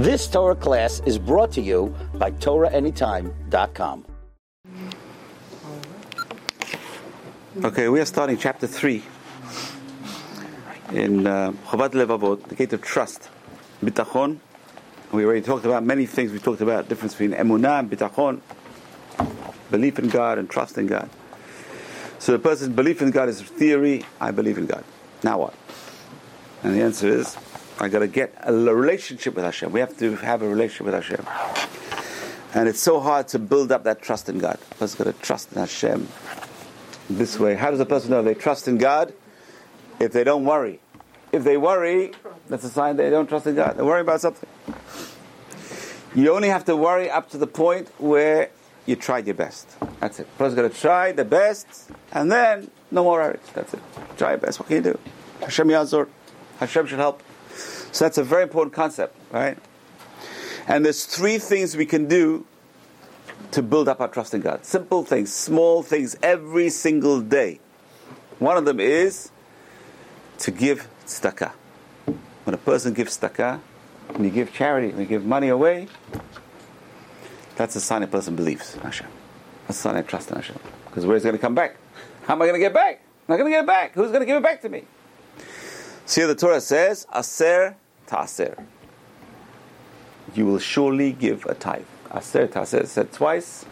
This Torah class is brought to you by TorahAnytime.com. Okay, we are starting chapter 3 in uh, Chovot HaLevavot, the gate of trust, Bitachon. We already talked about many things. We talked about the difference between Emunah and Bitachon, belief in God and trust in God. So the person's belief in God is theory, I believe in God. Now what? And the answer is, I got to get a relationship with Hashem. We have to have a relationship with Hashem. And it's so hard to build up that trust in God. A person's got to trust in Hashem this way. How does a person know they trust in God? If they don't worry. If they worry, that's a sign they don't trust in God. They're worrying about something. You only have to worry up to the point where you tried your best. That's it. Person's got to try the best, and then no more worries. That's it. Try your best. What can you do? Hashem Yazor. Hashem should help. So that's a very important concept, right? And there's three things we can do to build up our trust in God. Simple things, small things, every single day. One of them is to give tzedakah. When a person gives tzedakah, when you give charity, when you give money away, that's a sign a person believes in Hashem. That's a sign I trust in Hashem. Because where's it going to come back? How am I going to get back? I'm not going to get it back. Who's going to give it back to me? See, the Torah says, Aser Taser. You will surely give a tithe. Aser Taser said twice.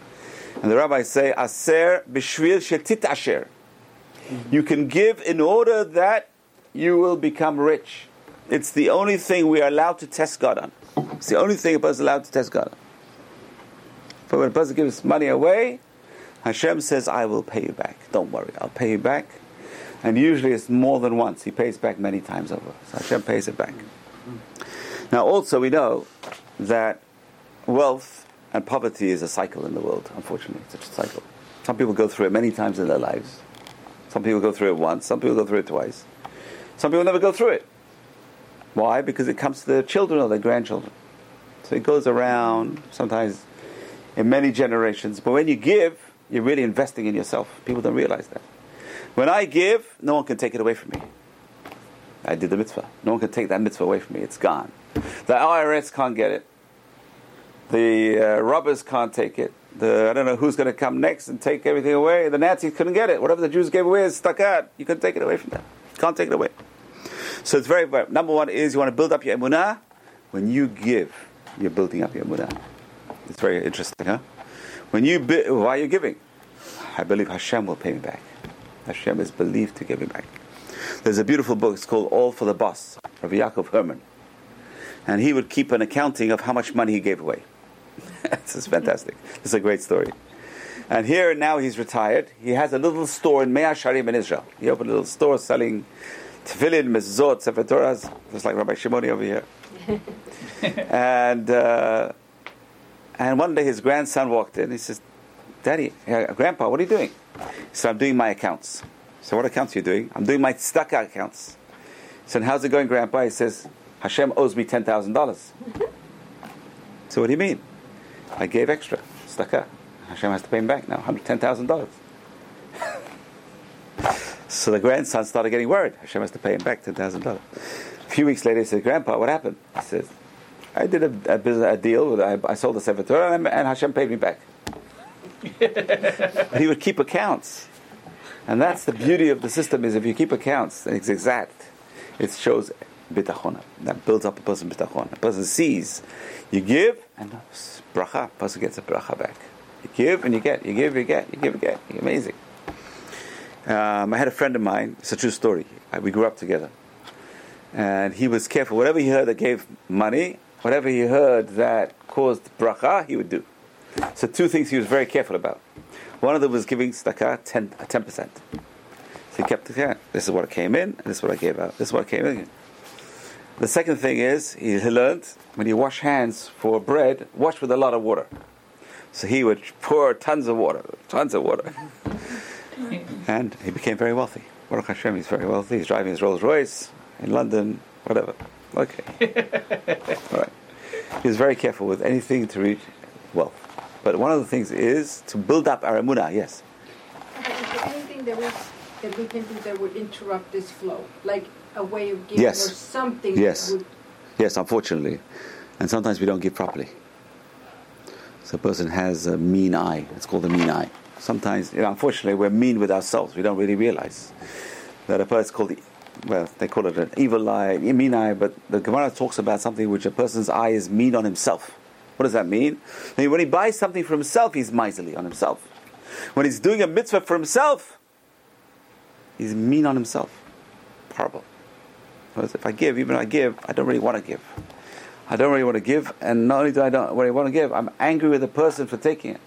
And the rabbis say, Aser Bishvil Shetit Asher. You can give in order that you will become rich. It's the only thing we are allowed to test God on. It's the only thing a person is allowed to test God on. But when a person gives money away, Hashem says, I will pay you back. Don't worry, I'll pay you back. And usually it's more than once. He pays back many times over. So Hashem pays it back. Now, also, we know that wealth and poverty is a cycle in the world, unfortunately. It's a cycle. Some people go through it many times in their lives. Some people go through it once. Some people go through it twice. Some people never go through it. Why? Because it comes to their children or their grandchildren. So it goes around sometimes in many generations. But when you give, you're really investing in yourself. People don't realize that. When I give, no one can take it away from me. I did the mitzvah. No one can take that mitzvah away from me. It's gone. The IRS can't get it. The uh, robbers can't take it. The, I don't know who's going to come next and take everything away. The Nazis couldn't get it. Whatever the Jews gave away is stuck out. You couldn't take it away from them. Can't take it away. So it's very, very, number one is you want to build up your emunah. When you give, you're building up your emunah. It's very interesting, huh? When you, why are you giving? I believe Hashem will pay me back. Hashem is believed to give me back. There's a beautiful book, it's called All for the Boss, of Yaakov Herman. And he would keep an accounting of how much money he gave away. this is fantastic. This is a great story. And here now he's retired. He has a little store in Mea Sharim in Israel. He opened a little store selling tefillin, mezuzot, sefer Torahs, just like Rabbi Shimoni over here. and uh, and one day his grandson walked in. He says, "Daddy, uh, Grandpa, what are you doing?" Said, "I'm doing my accounts." So what accounts are you doing? I'm doing my tzedakah accounts. So "How's it going, Grandpa?" He says, "Hashem owes me ten thousand dollars." So what do you mean? I gave extra tzedakah. Hashem has to pay him back now, hundred ten thousand dollars. So the grandson started getting worried. Hashem has to pay him back ten thousand dollars. A few weeks later, he said, "Grandpa, what happened?" He says, "I did a, a, business, a deal. With, I, I sold the sefer Torah, and, and Hashem paid me back." he would keep accounts, and that's the beauty of the system. Is if you keep accounts, it's exact. It shows bitachon. That builds up a person bitachon. A person sees, you give, and bracha. A person gets a bracha back. You give and you get. You give, you get. You give, you get. Amazing. Um, I had a friend of mine, it's a true story. We grew up together. And he was careful. Whatever he heard that gave money, whatever he heard that caused bracha, he would do. So, two things he was very careful about. One of them was giving tzedakah 10, uh, 10%. So he kept the yeah, This is what came in, and this is what I gave out. This is what came in. The second thing is, he learned when you wash hands for bread, wash with a lot of water. So he would pour tons of water, tons of water. and he became very wealthy. Baruch Hashem, he's very wealthy. He's driving his Rolls Royce in London, whatever. Okay. All right. He was very careful with anything to reach wealth. But one of the things is to build up our emunah, yes. Is there anything that we, that we can do that would interrupt this flow? Like a way of giving Yes. or something Yes. that would Yes, unfortunately. And sometimes we don't give properly. So a person has a mean eye. It's called a mean eye. Sometimes, you know, unfortunately, we're mean with ourselves. We don't really realize that a person's called, well, they call it an evil eye, a mean eye, but the Gemara talks about something which a person's eye is mean on himself. What does that mean? I mean when he buys something for himself, he's miserly on himself. When he's doing a mitzvah for himself, he's mean on himself. Horrible. Whereas if I give, even if I give, I don't really want to give. I don't really want to give, and not only do I don't really want to give, I'm angry with the person for taking it.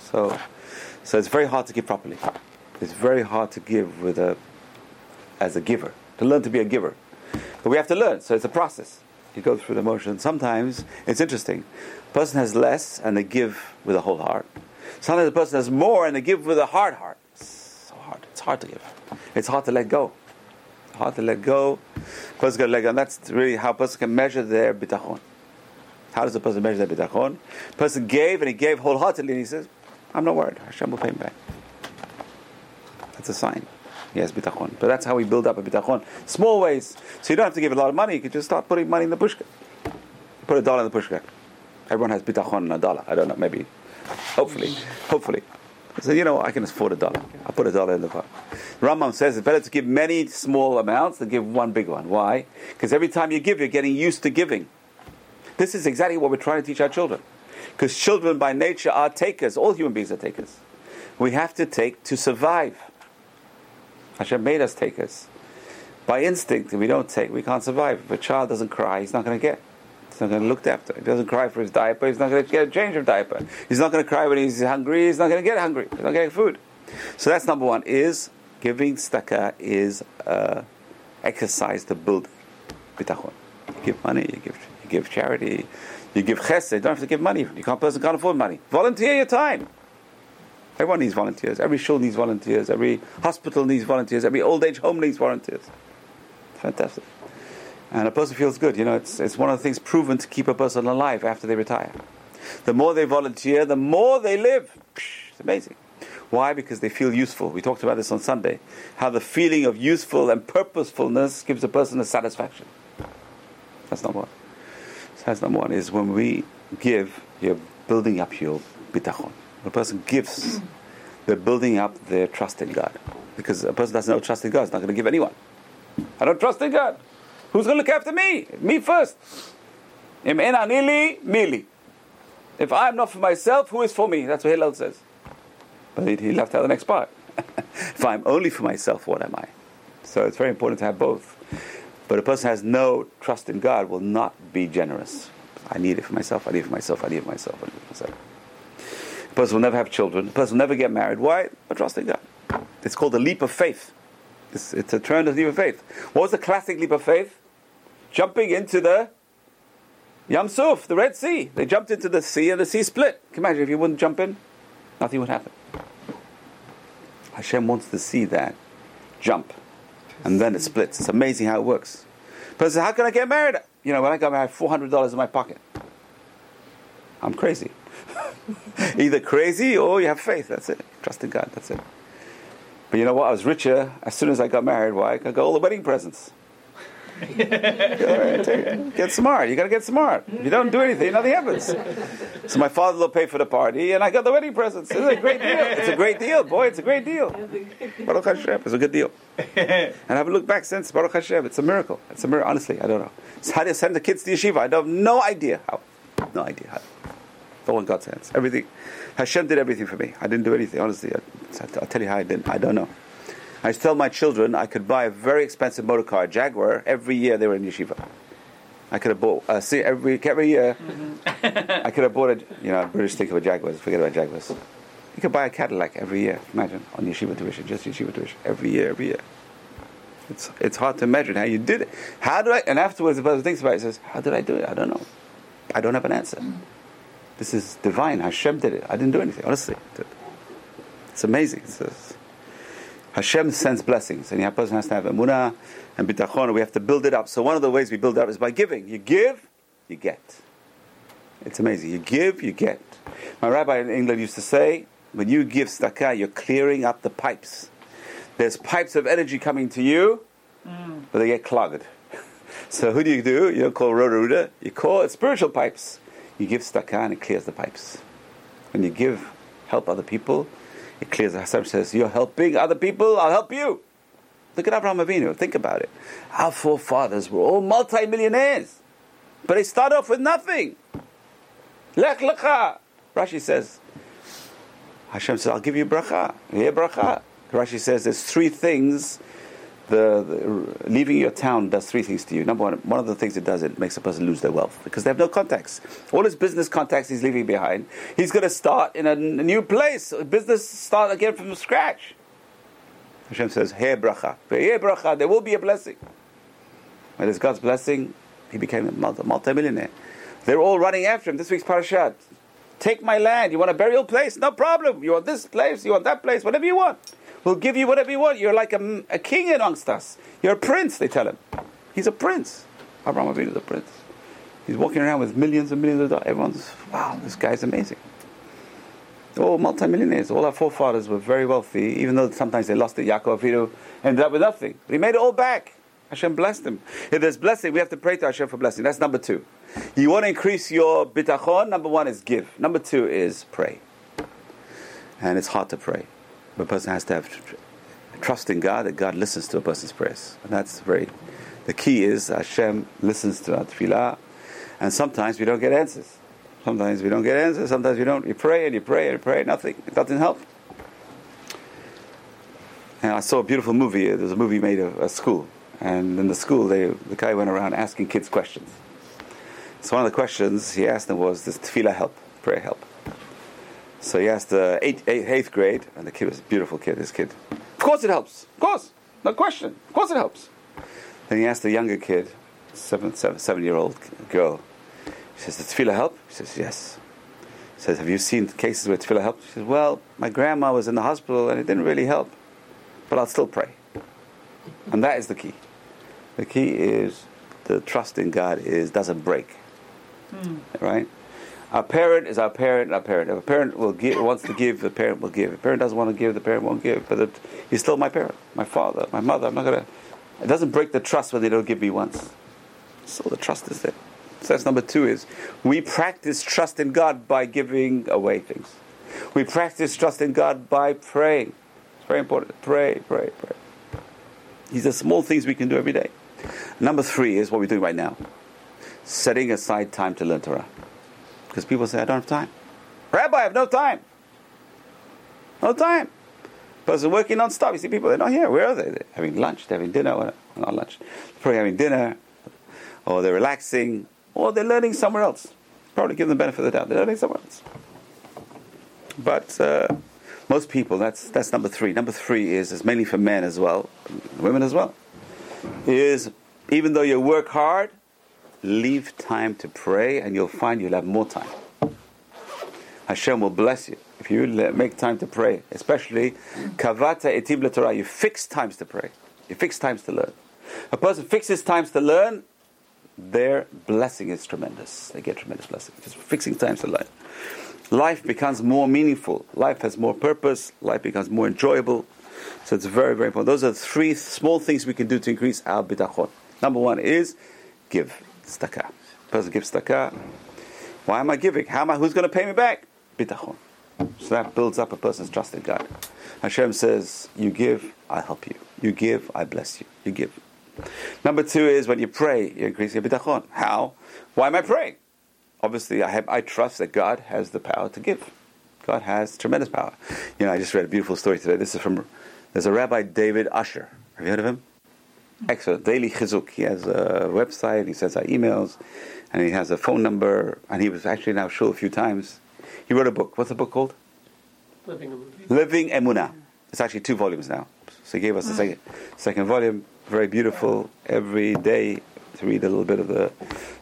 So, so it's very hard to give properly. It's very hard to give with a, as a giver, to learn to be a giver. But we have to learn, so it's a process. You go through the motion. Sometimes it's interesting. A person has less and they give with a whole heart. Sometimes a person has more and they give with a hard heart. It's so hard. It's hard to give. It's hard to let go. Hard to let go. Person got to let go. And that's really how a person can measure their bitachon. How does a person measure their bitachon? person gave and he gave wholeheartedly and he says, I'm not worried. Hashem will pay me back. That's a sign. He has bitachon. But that's how we build up a bitachon. Small ways. So you don't have to give a lot of money. You can just start putting money in the pushka. Put a dollar in the pushka. Everyone has bitachon in a dollar. I don't know. Maybe. Hopefully. Hopefully. So you know, I can afford a dollar. I put a dollar in the pot. Rambam says it's better to give many small amounts than give one big one. Why? Because every time you give, you're getting used to giving. This is exactly what we're trying to teach our children. Because children by nature are takers. All human beings are takers. We have to take to survive. Hashem made us take takers. By instinct, if we don't take, we can't survive. If a child doesn't cry, he's not going to get. He's not going to look after. If he doesn't cry for his diaper, he's not going to get a change of diaper. He's not going to cry when he's hungry. He's not going to get hungry. He's not getting food. So that's number one. Is giving tzedakah is uh, exercise to build bitachon. You give money. You give you give charity. You give chesed. You don't have to give money. You can't person can't afford money. Volunteer your time. Everyone needs volunteers. Every shul needs volunteers. Every hospital needs volunteers. Every old age home needs volunteers. Fantastic. And a person feels good. You know, it's, it's one of the things proven to keep a person alive after they retire. The more they volunteer, the more they live. It's amazing. Why? Because they feel useful. We talked about this on Sunday. How the feeling of useful and purposefulness gives a person a satisfaction. That's number one. That's number one. Is when we give, you're building up your bitachon. When a person gives, they're building up their trust in God. Because a person doesn't know trust in God, is not going to give anyone. I don't trust in God. Who's going to look after me? Me first. If I'm not for myself, who is for me? That's what Hillel says. But he left out the next part. if I'm only for myself, what am I? So it's very important to have both. But a person has no trust in God will not be generous. I need it for myself, I need it for myself, I need it for myself, I need it for myself. A person will never have children, a person will never get married. Why? But trust in God. It's called the leap of faith. It's, it's a turn of leap of faith. What was the classic leap of faith? Jumping into the Yam Suf, the Red Sea. They jumped into the sea and the sea split. Can you imagine if you wouldn't jump in? Nothing would happen. Hashem wants to see that jump. And then it splits. It's amazing how it works. Person, how can I get married? You know, when I got married, four hundred dollars in my pocket. I'm crazy. Either crazy or you have faith. That's it. Trust in God. That's it. But you know what? I was richer as soon as I got married. Why? I got all the wedding presents. get smart. You got to get smart. If you don't do anything, nothing happens. So my father will pay for the party, and I got the wedding presents. It's a great deal. It's a great deal, boy. It's a great deal. Baruch Hashem. It's a good deal. And I haven't looked back since. Baruch Hashem. It's a miracle. It's a miracle. Honestly, I don't know. So how do you send the kids to yeshiva? I have no idea how. No idea how. All in God's hands. Everything. Hashem did everything for me. I didn't do anything. Honestly, I, I'll tell you how I didn't. I don't know. I used to tell my children I could buy a very expensive motor car, Jaguar, every year they were in yeshiva. I could have bought, uh, see, every, every year, I could have bought a, you know, British think of a Jaguars, forget about Jaguars. You could buy a Cadillac every year, imagine, on yeshiva tuition, just yeshiva tuition, every year, every year. It's, it's hard to imagine how you did it. How do I, and afterwards the person thinks about it, says, how did I do it? I don't know. I don't have an answer. This is divine. Hashem did it. I didn't do anything, honestly. It's amazing. It's, it's, Hashem sends blessings, and a person has to have emunah and bitachon. We have to build it up. So one of the ways we build it up is by giving. You give, you get. It's amazing. You give, you get. My rabbi in England used to say, when you give tzedakah, you're clearing up the pipes. There's pipes of energy coming to you, mm. but they get clogged. So who do you do? You don't call Roda you call it spiritual pipes. You give tzedakah and it clears the pipes. When you give, help other people, it clears the Hashem says, You're helping other people, I'll help you. Look at Abraham Avinu, think about it. Our forefathers were all multi-millionaires. But they start off with nothing. Lech lecha. Rashi says, Hashem says, I'll give you bracha. Yeah, bracha. Rashi says there's three things. The, the, leaving your town does three things to you. Number one, one of the things it does, it makes a person lose their wealth because they have no contacts. All his business contacts he's leaving behind. He's going to start in a, a new place. Business start again from scratch. Hashem says, Hey bracha. Hey bracha. There will be a blessing. When there's God's blessing, he became a multi-millionaire. They're all running after him. This week's parashat. Take my land. You want a burial place? No problem. You want this place? You want that place? Whatever you want. We'll give you whatever you want. You're like a, a king amongst us. You're a prince, they tell him. He's a prince. Abraham Avinu is a prince. He's walking around with millions and millions of dollars. Everyone's, wow, this guy's amazing. All multimillionaires. All our forefathers were very wealthy, even though sometimes they lost it. Yaakov Avinu ended up with nothing. But he made it all back. Hashem blessed him. If there's blessing, we have to pray to Hashem for blessing. That's number two. You want to increase your bitachon? Number one is give. Number two is pray. And it's hard to pray. A person has to have trust in God that God listens to a person's prayers. And that's very, the key is Hashem listens to our tefillah. And sometimes we don't get answers. Sometimes we don't get answers. Sometimes we don't. You pray and you pray and you pray. Nothing. It doesn't help. And I saw a beautiful movie. There was a movie made of a school. And in the school, they, the guy went around asking kids questions. So one of the questions he asked them was, "Does tefillah help? Prayer help?" So he asked the eight, eight, eighth grade, and the kid was a beautiful kid. This kid, of course it helps. Of course, no question. Of course it helps. Then he asked the younger kid, seven, seven, seven-year-old girl. She says, "Does tefillah help?" She says, "Yes." He says, "Have you seen cases where tefillah helped?" She says, "Well, my grandma was in the hospital, and it didn't really help, but I'll still pray." And that is the key. The key is the trust in God is doesn't break. Mm. Right? Our parent is our parent, our parent. If a parent will give, wants to give, the parent will give. If a parent doesn't want to give, the parent won't give. But he's still my parent, my father, my mother. I'm not gonna. It doesn't break the trust when they don't give me once. So the trust is there. So that's number two is we practice trust in God by giving away things. We practice trust in God by praying. It's very important. Pray, pray, pray. These are small things we can do every day. Number three is what we're doing right now setting aside time to learn Torah. Because people say, I don't have time. Rabbi, I have no time. No time. Person working non-stop. You see people, they're not here. Where are they? They're having lunch, they're having dinner. Or not lunch. They're probably having dinner. Or they're relaxing. Or they're learning somewhere else. Probably give them the benefit of the doubt. They're learning somewhere else. But uh, most people, that's, that's number three. Number three is, is mainly for men as well, women as well, is even though you work hard, leave time to pray and you'll find you'll have more time. Hashem will bless you if you make time to pray, especially kavata etim Torah. You fix times to pray. You fix times to learn. A person fixes times to learn, their blessing is tremendous. They get tremendous blessing. Just fixing times to learn. Life becomes more meaningful. Life has more purpose. Life becomes more enjoyable. So it's very, very important. Those are three small things we can do to increase our bitachon. Number one is give tzedakah. Person gives tzedakah. Why am I giving? How am I? Who's going to pay me back? Bitachon. So that builds up a person's trust in God. Hashem says, "You give, I help you. You give, I bless you. You give." Number two is when you pray, you increase your bitachon. How? Why am I praying? Obviously, I have I trust that God has the power to give. God has tremendous power. You know, I just read a beautiful story today. This is from there's a Rabbi David Usher. Have you heard of him? Excellent. Daily Chizuk. He has a website, he sends out emails, and he has a phone number, and he was actually now show a few times. He wrote a book. What's the book called? Living Emunah. Living Emunah. It's actually two volumes now. So he gave us the second, second volume. Very beautiful. Every day to read a little bit of the.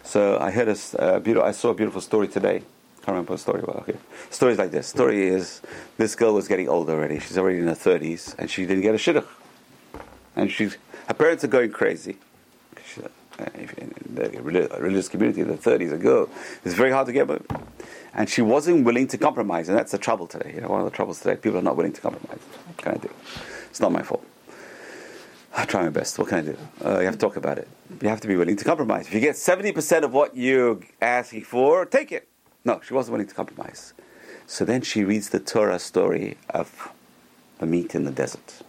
So I heard a uh, beautiful. I saw a beautiful story today. I Can't remember the story well. Okay, stories like this. Story is this girl was getting old already. She's already in her thirties, and she didn't get a shidduch. And she's her parents are going crazy. Uh, in the religious community in the 30s, a girl, it's very hard to get, and she wasn't willing to compromise, and that's the trouble today. You know, one of the troubles today, people are not willing to compromise. What can I do? It's not my fault. I'll try my best. What can I do? Uh, you have to talk about it. You have to be willing to compromise. If you get 70% of what you're asking for, take it. No, she wasn't willing to compromise. So then she reads the Torah story of the meat in the desert.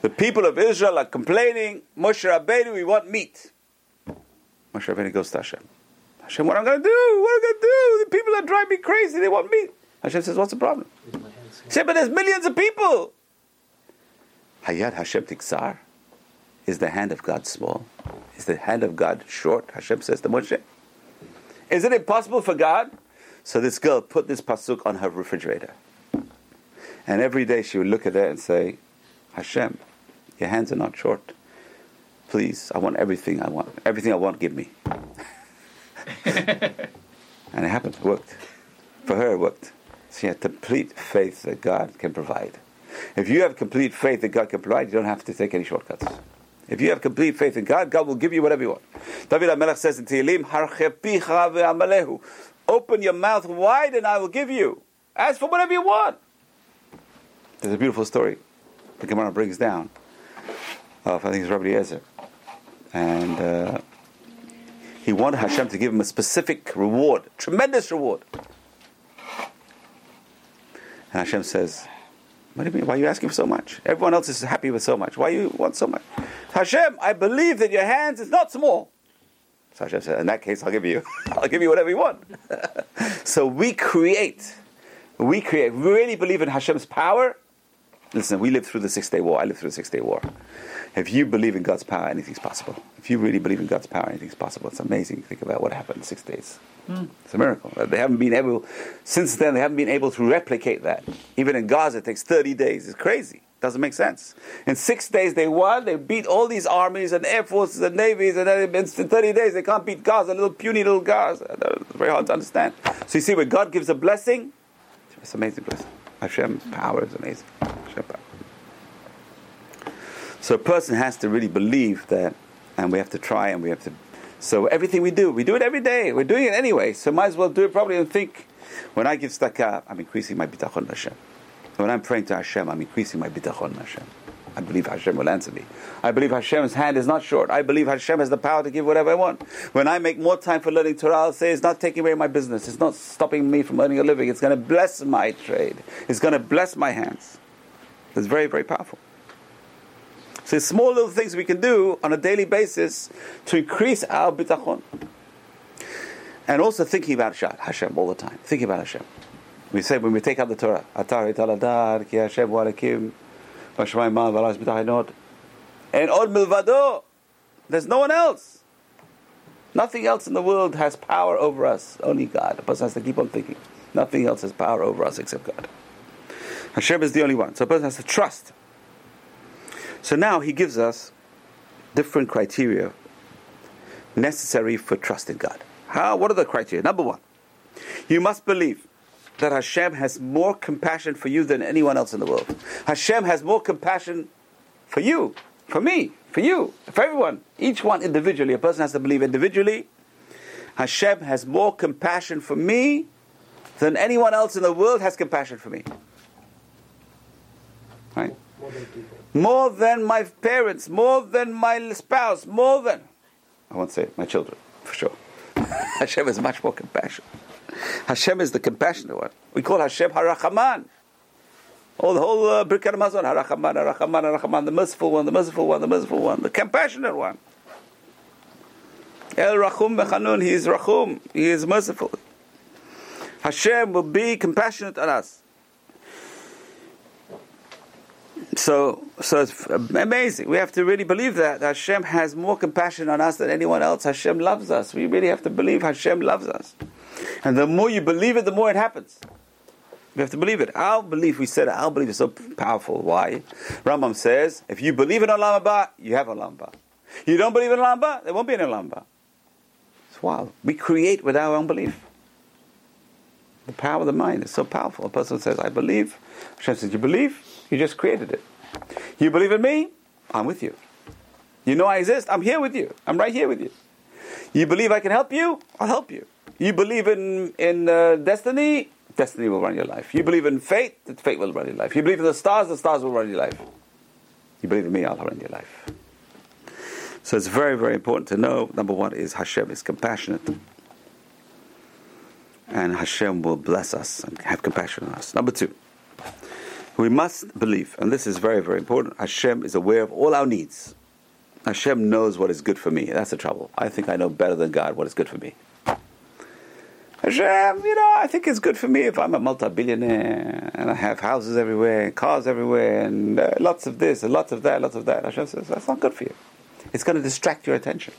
The people of Israel are complaining, Moshe Rabbeinu, we want meat. Moshe Rabbeinu goes to Hashem. Hashem, what am I going to do? What am I going to do? The people are driving me crazy. They want meat. Hashem says, what's the problem? Said, but there's millions of people. HaYad Hashem Tiktzar. Is the hand of God small? Is the hand of God short? Hashem says to Moshe. Is it impossible for God? So this girl put this pasuk on her refrigerator. And every day she would look at it and say, Hashem, your hands are not short. Please, I want everything I want. Everything I want, give me. and it happened, it worked. For her, it worked. She had complete faith that God can provide. If you have complete faith that God can provide, you don't have to take any shortcuts. If you have complete faith in God, God will give you whatever you want. David HaMelech says in Tehillim. Open your mouth wide and I will give you. Ask for whatever you want. There's a beautiful story the Gemara brings down I think it's Rabbi Eliezer. And uh, he wanted Hashem to give him a specific reward, tremendous reward. And Hashem says, What do you mean? Why are you asking for so much? Everyone else is happy with so much. Why you want so much? Hashem, I believe that your hands is not small. So Hashem said, In that case, I'll give you. I'll give you whatever you want. so we create. We create. We really believe in Hashem's power. Listen, we lived through the Six Day War. I lived through the Six Day War. If you believe in God's power, anything's possible. If you really believe in God's power, anything's possible. It's amazing. Think about what happened in six days. Hmm. It's a miracle. Uh, they haven't been able, since then, they haven't been able to replicate that. Even in Gaza, it takes 30 days. It's crazy. Doesn't make sense. In six days, they won. They beat all these armies and air forces and navies, and then in 30 days, they can't beat Gaza, little puny little Gaza. It's very hard to understand. So you see, when God gives a blessing, it's an amazing blessing. Hashem's power is amazing. Power. So a person has to really believe that, and we have to try, and we have to. So everything we do, we do it every day. We're doing it anyway. So might as well do it probably and think. When I give tzedakah, I'm increasing my bitachon Hashem. When I'm praying to Hashem, I'm increasing my bitachon Hashem. I believe Hashem will answer me. I believe Hashem's hand is not short. I believe Hashem has the power to give whatever I want. When I make more time for learning Torah, I'll say it's not taking away my business. It's not stopping me from earning a living. It's going to bless my trade. It's going to bless my hands. It's very, very powerful. So small little things we can do on a daily basis to increase our bitachon. And also thinking about Hashem all the time. Thinking about Hashem. We say when we take out the Torah, Atar taladar ki Hashem b'tachinot. And od milvado. There's no one else. Nothing else in the world has power over us. Only God. A person has to keep on thinking. Nothing else has power over us except God. Hashem is the only one. So a person has to trust. So now he gives us different criteria necessary for trusting God. How? What are the criteria? Number one, you must believe that Hashem has more compassion for you than anyone else in the world. Hashem has more compassion for you, for me, for you, for everyone. Each one individually. A person has to believe individually. Hashem has more compassion for me than anyone else in the world has compassion for me. Right? More than more than my parents, more than my spouse, more than I won't say it, my children, for sure. Hashem is much more compassionate. Hashem is the compassionate one. We call Hashem Harachaman. All the whole uh, Birkat Hamazon, Harachaman, Harachaman, Harachaman, the merciful one, the merciful one, the merciful one, the compassionate one. El Rachum V'Chanun, He is Rachum, He is merciful. Hashem will be compassionate on us. So, so it's amazing. We have to really believe that Hashem has more compassion on us than anyone else. Hashem loves us. We really have to believe Hashem loves us. And the more you believe it, the more it happens. We have to believe it. Our belief, we said, our belief is so powerful. Why? Rambam says, if you believe in Olam Haba, you have Olam Haba. You don't believe in Olam Haba, there won't be an Olam Haba. It's wild. We create with our own belief. The power of the mind is so powerful. A person says, I believe. Hashem says, You believe? You just created it. You believe in me? I'm with you. You know I exist? I'm here with you. I'm right here with you. You believe I can help you? I'll help you. You believe in, in uh, destiny? Destiny will run your life. You believe in fate? Fate will run your life. You believe in the stars? The stars will run your life. You believe in me? I'll run your life. So it's very, very important to know. Number one is Hashem is compassionate. And Hashem will bless us and have compassion on us. Number two, we must believe, and this is very, very important, Hashem is aware of all our needs. Hashem knows what is good for me. That's the trouble. I think I know better than God what is good for me. Hashem, you know, I think it's good for me if I'm a multi-billionaire and I have houses everywhere, cars everywhere, and uh, lots of this, and lots of that, lots of that. Hashem says, that's not good for you. It's going to distract your attention.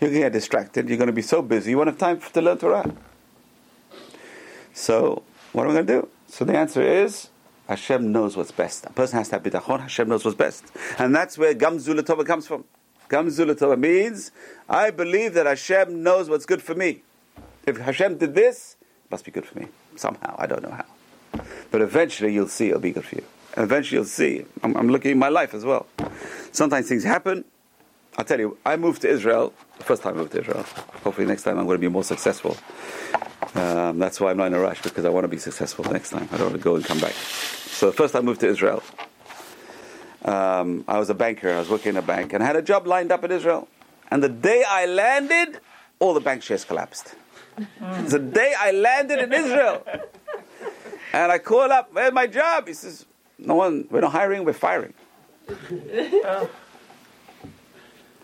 You're going to get distracted. You're going to be so busy. You won't have time to learn Torah. So, what am I going to do? So the answer is, Hashem knows what's best. A person has to have bitachon. Hashem knows what's best, and that's where Gamzul Tova comes from. Gamzul Tova means I believe that Hashem knows what's good for me. If Hashem did this, it must be good for me somehow. I don't know how, but eventually you'll see it'll be good for you. Eventually you'll see. I'm, I'm looking at my life as well. Sometimes things happen. I'll tell you. I moved to Israel. The first time I moved to Israel. Hopefully next time I'm going to be more successful. Um, that's why I'm not in a rush because I want to be successful next time. I don't want to go and come back. So the first I moved to Israel, um, I was a banker. I was working in a bank and I had a job lined up in Israel. And the day I landed, all the bank shares collapsed. the day I landed in Israel. And I call up, where's my job? He says, no one, we're not hiring, we're firing.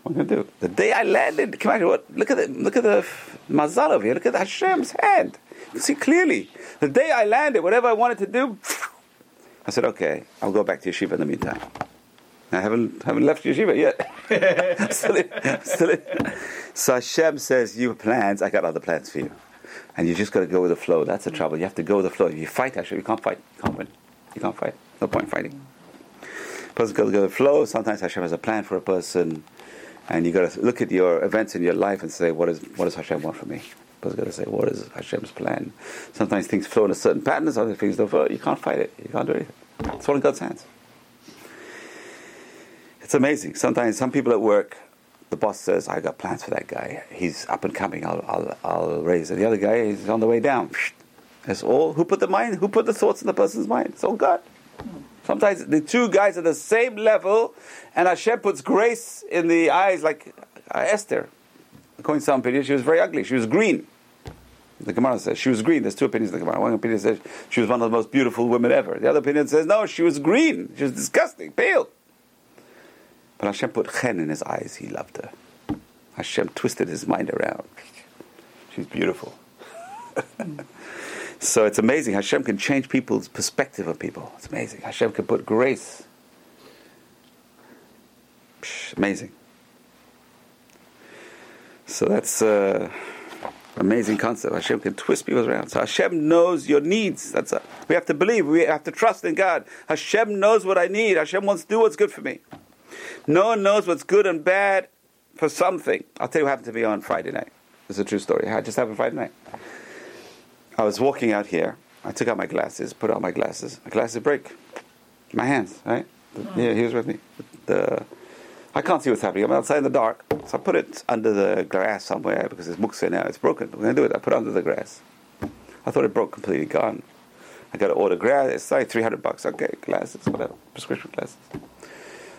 What am I do? The day I landed, come on, what? Look at the look at the mazal over here. Look at Hashem's hand. You see clearly. The day I landed, whatever I wanted to do, I said, okay, I'll go back to yeshiva in the meantime. I haven't haven't left yeshiva yet. still in, still in. So Hashem says, "You have plans. I got other plans for you, and you just got to go with the flow. That's the trouble. You have to go with the flow. If you fight Hashem, you can't fight. You can't win. You can't fight. No point fighting. Person got to go with the flow. Sometimes Hashem has a plan for a person, and you've got to look at your events in your life and say, "What is what does Hashem want from me?" Person's got to say, "What is Hashem's plan?" Sometimes things flow in a certain pattern. Other things don't flow. You can't fight it. You can't do anything. It's all in God's hands. It's amazing. Sometimes some people at work, the boss says, "I got plans for that guy. He's up and coming. I'll, I'll, I'll raise it." The other guy is on the way down. It's all who put the mind, who put the thoughts in the person's mind. It's all God. Sometimes the two guys are the same level, and Hashem puts grace in the eyes, like uh, Esther. According to some opinions, she was very ugly. She was green. The Gemara says she was green. There's two opinions in the Gemara. One opinion says she was one of the most beautiful women ever. The other opinion says no, she was green. She was disgusting, pale. But Hashem put chen in his eyes. He loved her. Hashem twisted his mind around. She's beautiful. so it's amazing. Hashem can change people's perspective of people. It's amazing. Hashem can put grace. Psh, amazing. So that's uh, amazing concept. Hashem can twist people around. So Hashem knows your needs. That's a, we have to believe. We have to trust in God. Hashem knows what I need. Hashem wants to do what's good for me. No one knows what's good and bad for something. I'll tell you what happened to me on Friday night. It's a true story. It just happened Friday night. I was walking out here. I took out my glasses, put out my glasses. My glasses break. My hands, right? Oh. Yeah, he was with me. The, I can't see what's happening. I'm outside in the dark. So I put it under the grass somewhere because it's muktzeh now. It's broken. We're going to do it. I put it under the grass. I thought it broke completely gone. I got to order grass. It's like 300 bucks. Okay, glasses, whatever. Prescription glasses.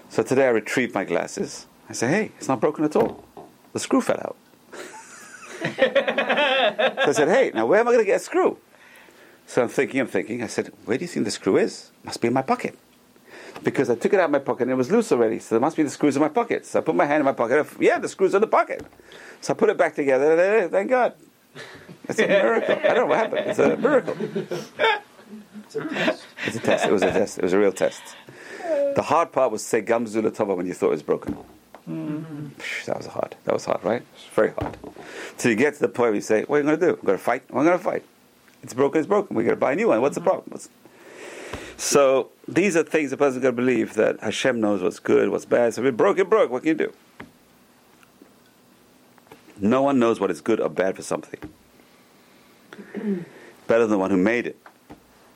So today I retrieved my glasses. I say, hey, it's not broken at all. The screw fell out. So I said, hey, now where am I going to get a screw? So I'm thinking, I'm thinking. I said, where do you think the screw is? Must be in my pocket. Because I took it out of my pocket and it was loose already. So there must be the screws in my pocket. So I put my hand in my pocket. Yeah, the screws are in the pocket. So I put it back together. And thank God. It's a miracle. I don't know what happened. It's a miracle. It's a test. It's a test. It was a test. It was a real test. The hard part was say gamzula tova when you thought it was broken. Mm-hmm. That was hard. That was hard, right? It's very hard. So you get to the point where you say, "What are you going to do? I'm going to fight. I'm going to fight. It's broken. It's broken. We're going to buy a new one. What's the problem?" What's... So these are things a person's going to believe that Hashem knows what's good, what's bad. So if it broke, it broke. What can you do? No one knows what is good or bad for something better than the one who made it.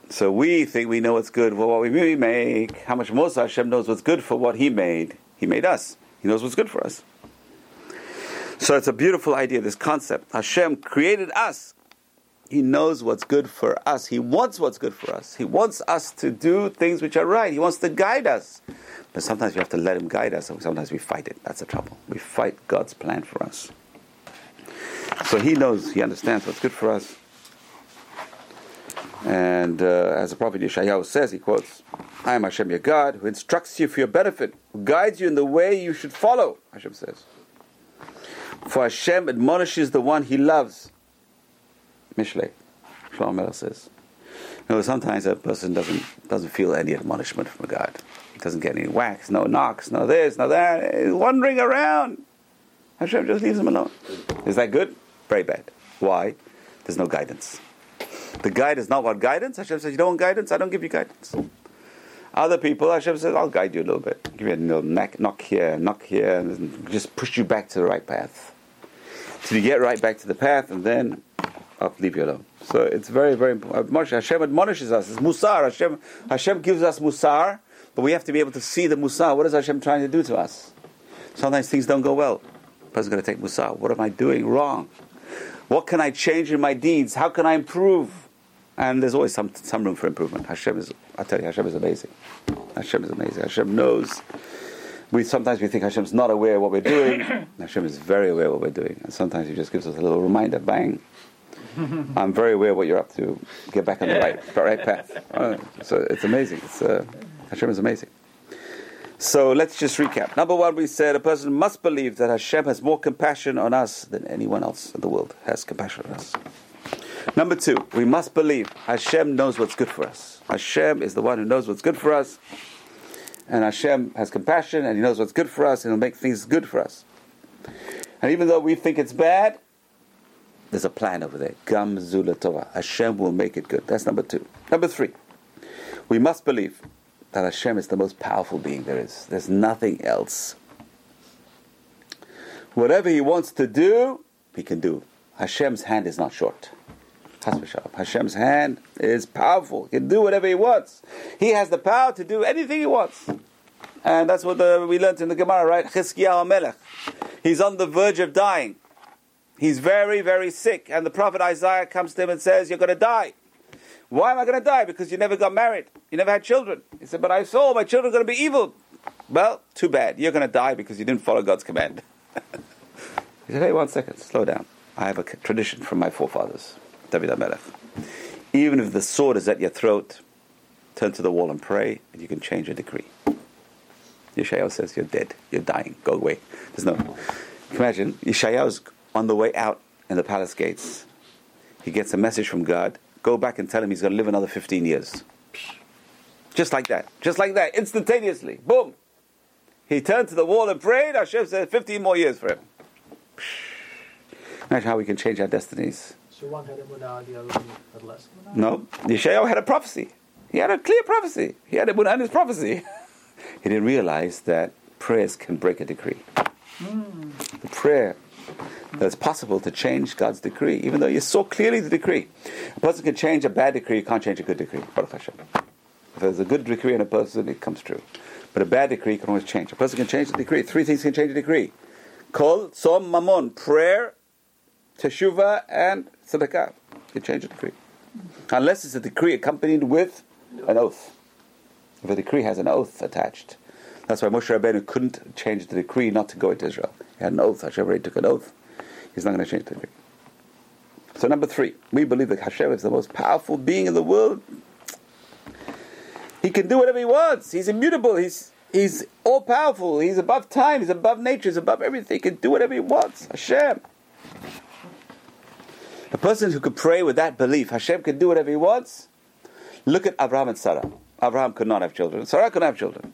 So we think we know what's good for what we make. How much more so Hashem knows what's good for what He made? He made us. He knows what's good for us. So it's a beautiful idea, this concept. Hashem created us. He knows what's good for us. He wants what's good for us. He wants us to do things which are right. He wants to guide us. But sometimes we have to let Him guide us, and sometimes we fight it. That's the trouble. We fight God's plan for us. So He knows, He understands what's good for us. And uh, as the prophet Yeshayahu says, he quotes, I am Hashem your God, who instructs you for your benefit, who guides you in the way you should follow, Hashem says. For Hashem admonishes the one he loves. Mishle, Shlomo says. You know, sometimes a person doesn't, doesn't feel any admonishment from God. He doesn't get any whacks, no knocks, no this, no that. He's wandering around. Hashem just leaves him alone. Is that good? Very bad. Why? There's no guidance. The guide is not what guidance. Hashem says, You don't want guidance? I don't give you guidance. Other people, Hashem says, I'll guide you a little bit. Give you a little knock, knock here, knock here, and just push you back to the right path. Till you get right back to the path, and then I'll leave you alone. So it's very, very important. Uh, Hashem admonishes us. It's musar. Hashem, Hashem gives us musar, but we have to be able to see the musar. What is Hashem trying to do to us? Sometimes things don't go well. The person's going to take musar. What am I doing wrong? What can I change in my deeds? How can I improve? And there's always some, some room for improvement. Hashem is, I tell you, Hashem is amazing. Hashem is amazing. Hashem knows. We sometimes we think Hashem's not aware of what we're doing. Hashem is very aware of what we're doing, and sometimes He just gives us a little reminder. Bang! I'm very aware of what you're up to. Get back on the right, right path. So it's amazing. It's, uh, Hashem is amazing. So let's just recap. Number one, we said a person must believe that Hashem has more compassion on us than anyone else in the world has compassion on us. Number two, we must believe Hashem knows what's good for us. Hashem is the one who knows what's good for us. And Hashem has compassion and He knows what's good for us and He'll make things good for us. And even though we think it's bad, there's a plan over there. Gam Zulatova. Hashem will make it good. That's number two. Number three, we must believe that Hashem is the most powerful being there is. There's nothing else. Whatever He wants to do, He can do. Hashem's hand is not short. Hashem's hand is powerful. He can do whatever He wants. He has the power to do anything He wants. And that's what the, we learned in the Gemara, right? He's on the verge of dying. He's very, very sick. And the prophet Isaiah comes to him and says, You're going to die. Why am I going to die? Because you never got married. You never had children. He said, But I saw my children going to be evil. Well, too bad. You're going to die because you didn't follow God's command. he said, Hey, one second, slow down. I have a tradition from my forefathers, David HaMelech. Even if the sword is at your throat, turn to the wall and pray, and you can change a decree. Yeshayahu says, You're dead. You're dying. Go away. There's no. Imagine, Yeshayahu's on the way out in the palace gates. He gets a message from God go back and tell him he's going to live another 15 years. Just like that. Just like that. Instantaneously. Boom. He turned to the wall and prayed. Hashem said 15 more years for him. Imagine how we can change our destinies. So one had emunah, the other one had less emunah? No. Yeshayahu had a prophecy. He had a clear prophecy. He had a in his prophecy. he didn't realize that prayers can break a decree. Hmm. The prayer that it's possible to change God's decree, even though you saw clearly the decree. A person can change a bad decree, you can't change a good decree. Baruch Hashem. If there's a good decree in a person, it comes true. But a bad decree can always change. A person can change the decree. Three things can change a decree. Kol, Tzom, Mammon, prayer, Teshuvah, and Tzedakah. can change a decree. Unless it's a decree accompanied with an oath. If a decree has an oath attached. That's why Moshe Rabbeinu couldn't change the decree not to go into Israel. He had an oath. Hashem already took an oath. He's not going to change the decree. So number three, we believe that Hashem is the most powerful being in the world. He can do whatever he wants. He's immutable. He's he's all powerful. He's above time. He's above nature. He's above everything. He can do whatever he wants. Hashem. A person who could pray with that belief, Hashem can do whatever he wants. Look at Abraham and Sarah. Abraham could not have children. Sarah could have children.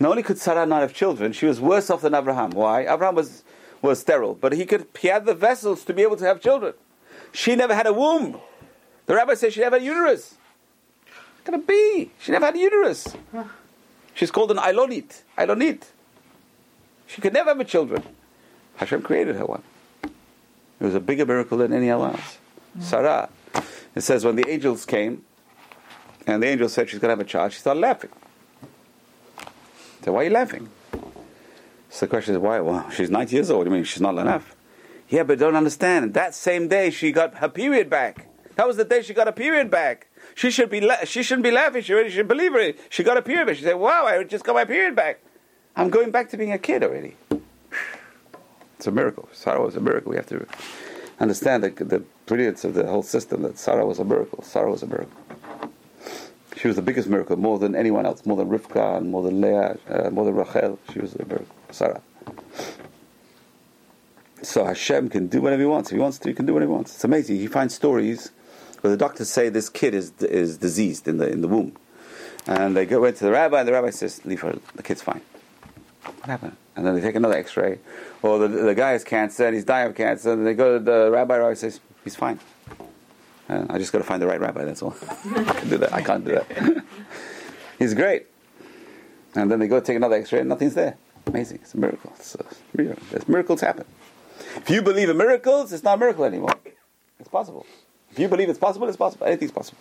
Not only could Sarah not have children, she was worse off than Abraham. Why? Abraham was, was sterile, but he could he had the vessels to be able to have children. She never had a womb. The rabbi says she never had a uterus. How can it be? She never had a uterus. She's called an Ilonit. Ilonit. She could never have children. Hashem created her one. It was a bigger miracle than any else. Mm. Sarah. It says when the angels came, and the angel said she's going to have a child, she started laughing. So why are you laughing? So the question is why? Well, she's 90 years old. I mean, she's not enough. Yeah, but don't understand. That same day, she got her period back. That was the day she got a period back. She should be la- she shouldn't be laughing. She already should believe it. She got a period back. She said, "Wow, I just got my period back. I'm going back to being a kid already." It's a miracle. Sarah was a miracle. We have to understand the, the brilliance of the whole system. That Sarah was a miracle. Sarah was a miracle. She was the biggest miracle, more than anyone else, more than Rivka and more than Leah, uh, more than Rachel. She was a miracle. Sarah. So Hashem can do whatever He wants. If He wants to, He can do whatever He wants. It's amazing. He finds stories where the doctors say this kid is is diseased in the in the womb, and they go went to the rabbi, and the rabbi says, "Leave her. The kid's fine." What happened? And then they take another X-ray, or the the guy has cancer and he's dying of cancer, and they go to the rabbi. Rabbi says, "He's fine." I just got to find the right rabbi. That's all. I can do that. I can't do that. he's great. And then they go take another X-ray, and nothing's there. Amazing. It's a miracle. It's uh, a miracle. Miracles happen. If you believe in miracles, it's not a miracle anymore. It's possible. If you believe it's possible, it's possible. Anything's possible.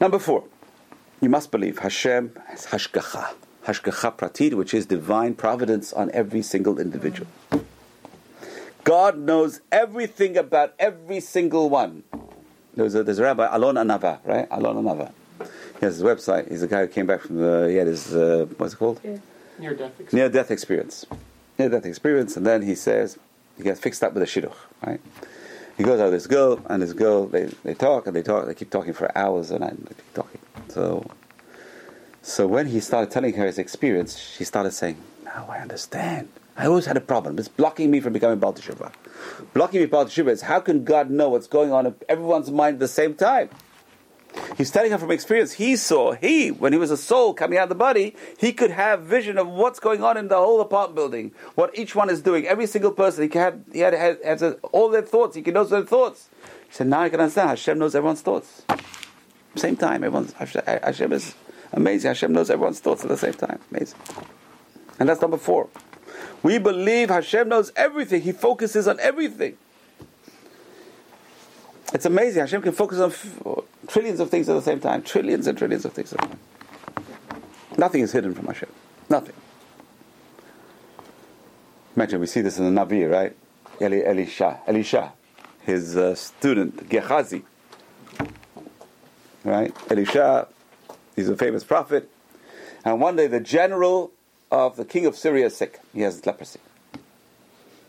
Number four, you must believe Hashem has Hashgacha. Hashgacha Pratit, which is divine providence on every single individual. God knows everything about every single one. There's a, there's a rabbi, Alon Anava, right? Alon Anava. He has his website. He's a guy who came back from the, he had his, uh, what's it called? Near death experience. near death experience. Near death experience, and then he says he gets fixed up with a shidduch, right? He goes out with this girl, and this girl they, they talk and they talk, they keep talking for hours and I they keep talking. So so when he started telling her his experience, she started saying, Now I understand. I always had a problem. It's blocking me from becoming Baal Teshuva. Blocking me Baal Teshuva is how can God know what's going on in everyone's mind at the same time? He's telling her from experience. He saw, he, when he was a soul coming out of the body, he could have vision of what's going on in the whole apartment building, what each one is doing. Every single person, he had, he had, had, has all their thoughts. He can know their thoughts. He said, now I can understand. Hashem knows everyone's thoughts. Same time, everyone's Hashem is amazing. Hashem knows everyone's thoughts at the same time. Amazing. And that's number four. We believe Hashem knows everything. He focuses on everything. It's amazing. Hashem can focus on f- trillions of things at the same time. Trillions and trillions of things at the time. Nothing is hidden from Hashem. Nothing. Imagine we see this in the Navi, right? Eli, Elisha, Elisha, his uh, student Gehazi, right? Elisha, he's a famous prophet, and one day the general of the king of Syria is sick. He has leprosy.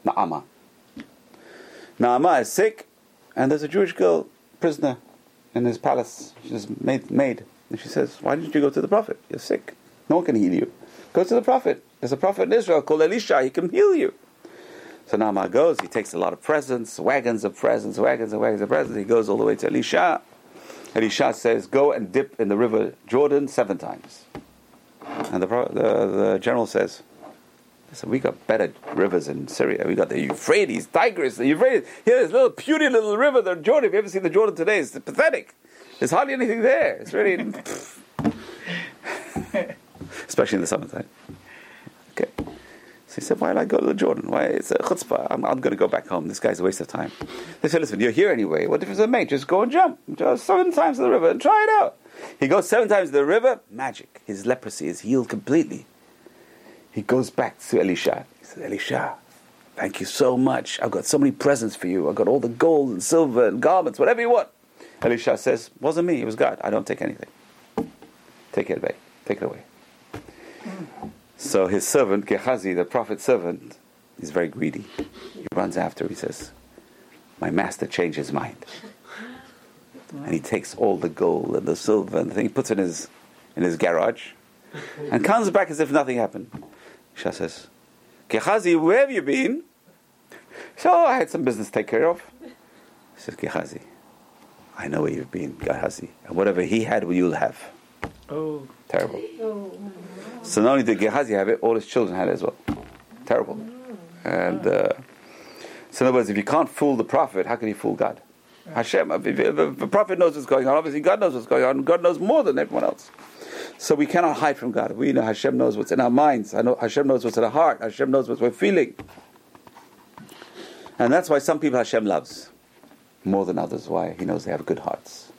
Naama. Naama is sick, and there's a Jewish girl prisoner in his palace. She's maid, maid. And she says, Why didn't you go to the prophet? You're sick. No one can heal you. Go to the prophet. There's a prophet in Israel called Elisha. He can heal you. So Naaman goes. He takes a lot of presents, wagons of presents, wagons and wagons of presents. He goes all the way to Elisha. Elisha says, Go and dip in the river Jordan seven times. And the, the, the general says, Listen, we got better rivers in Syria. We got the Euphrates, Tigris, the Euphrates. Here, this little puny little river, the Jordan. If you ever seen the Jordan today, it's pathetic. There's hardly anything there. It's really, especially in the summertime. Okay. So he said, "Why did I go to the Jordan? Why? It's a chutzpah. I'm, I'm going to go back home. This guy's a waste of time." They said, "Listen, you're here anyway. What difference does it make? Just go and jump. Just seven times to the river and try it out." He goes seven times to the river. Magic. His leprosy is healed completely. He goes back to Elisha. He says, Elisha, thank you so much. I've got so many presents for you. I've got all the gold and silver and garments, whatever you want. Elisha says, wasn't me, it was God. I don't take anything. Take it away. Take it away. So his servant, Gehazi, the prophet's servant, is very greedy. He runs after, he says, My master changed his mind. And he takes all the gold and the silver and the thing, he puts it in his, in his garage, and comes back as if nothing happened. Shah says, Gehazi, where have you been? So I had some business to take care of. He says, Gehazi, I know where you've been, Gehazi. And whatever he had, you'll have. Oh, Terrible. So not only did Gehazi have it, all his children had it as well. Terrible. And uh, so in other words, if you can't fool the prophet, how can you fool God? Hashem, the prophet knows what's going on, obviously God knows what's going on. God knows more than everyone else. So we cannot hide from God. We know Hashem knows what's in our minds. I know Hashem knows what's in our heart. Hashem knows what we're feeling. And that's why some people Hashem loves more than others. Why? He knows they have good hearts.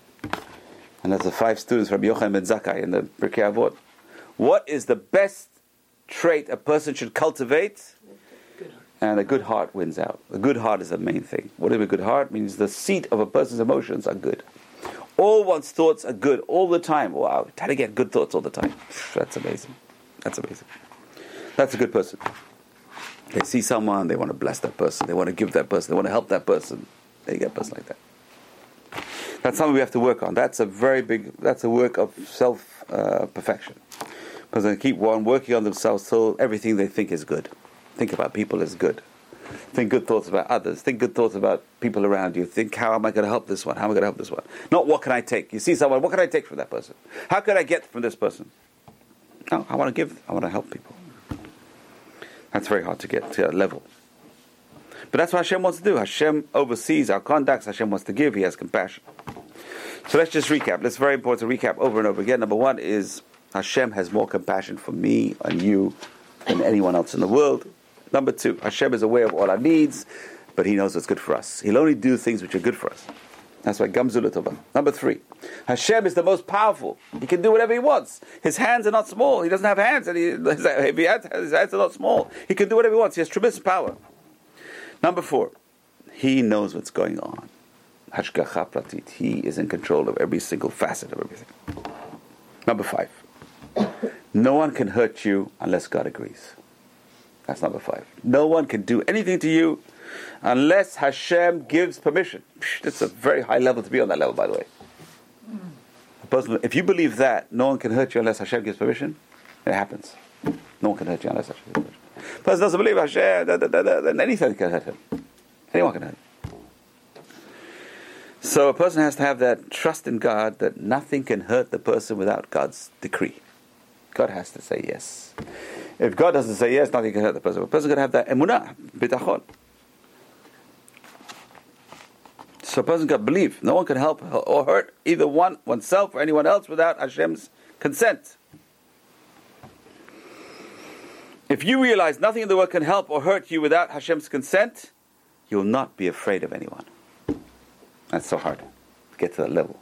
And that's the five students from Yochanan ben Zakkai in the Pirkei Avot. What is the best trait a person should cultivate? and a good heart wins out. A good heart is the main thing. What is a good heart? means the seat of a person's emotions are good. All one's thoughts are good all the time. Wow, try to get good thoughts all the time. That's amazing. That's amazing. That's a good person. They see someone, they want to bless that person, they want to give that person, they want to help that person. They get a person like that. That's something we have to work on. That's a very big. That's a work of self uh, perfection. Because they keep on working on themselves till everything they think is good. Think about people as good. Think good thoughts about others. Think good thoughts about people around you. Think, how am I going to help this one? How am I going to help this one? Not what can I take. You see someone, what can I take from that person? How can I get from this person? No, I want to give. I want to help people. That's very hard to get to that level. But that's what Hashem wants to do. Hashem oversees our conducts. Hashem wants to give. He has compassion. So let's just recap. It's very important to recap over and over again. Number one is Hashem has more compassion for me and you than anyone else in the world. Number two, Hashem is aware of all our needs, but He knows what's good for us. He'll only do things which are good for us. That's why Gam zu l'tova. Number three, Hashem is the most powerful. He can do whatever He wants. His hands are not small. He doesn't have hands, and he, his hands are not small. He can do whatever He wants. He has tremendous power. Number four, He knows what's going on. Hashgacha Pratit. He is in control of every single facet of everything. Number five, no one can hurt you unless God agrees. That's number five. No one can do anything to you unless Hashem gives permission. That's a very high level to be on that level, by the way. If you believe that no one can hurt you unless Hashem gives permission, it happens. No one can hurt you unless Hashem gives permission. Person doesn't believe Hashem, then anything can hurt him. Anyone can hurt him. So a person has to have that trust in God that nothing can hurt the person without God's decree. God has to say yes. If God doesn't say yes, nothing can hurt the person. A person can have that emunah, bitachon. So a person can believe. No one can help or hurt either one, oneself or anyone else without Hashem's consent. If you realize nothing in the world can help or hurt you without Hashem's consent, you'll not be afraid of anyone. That's so hard to get to that level.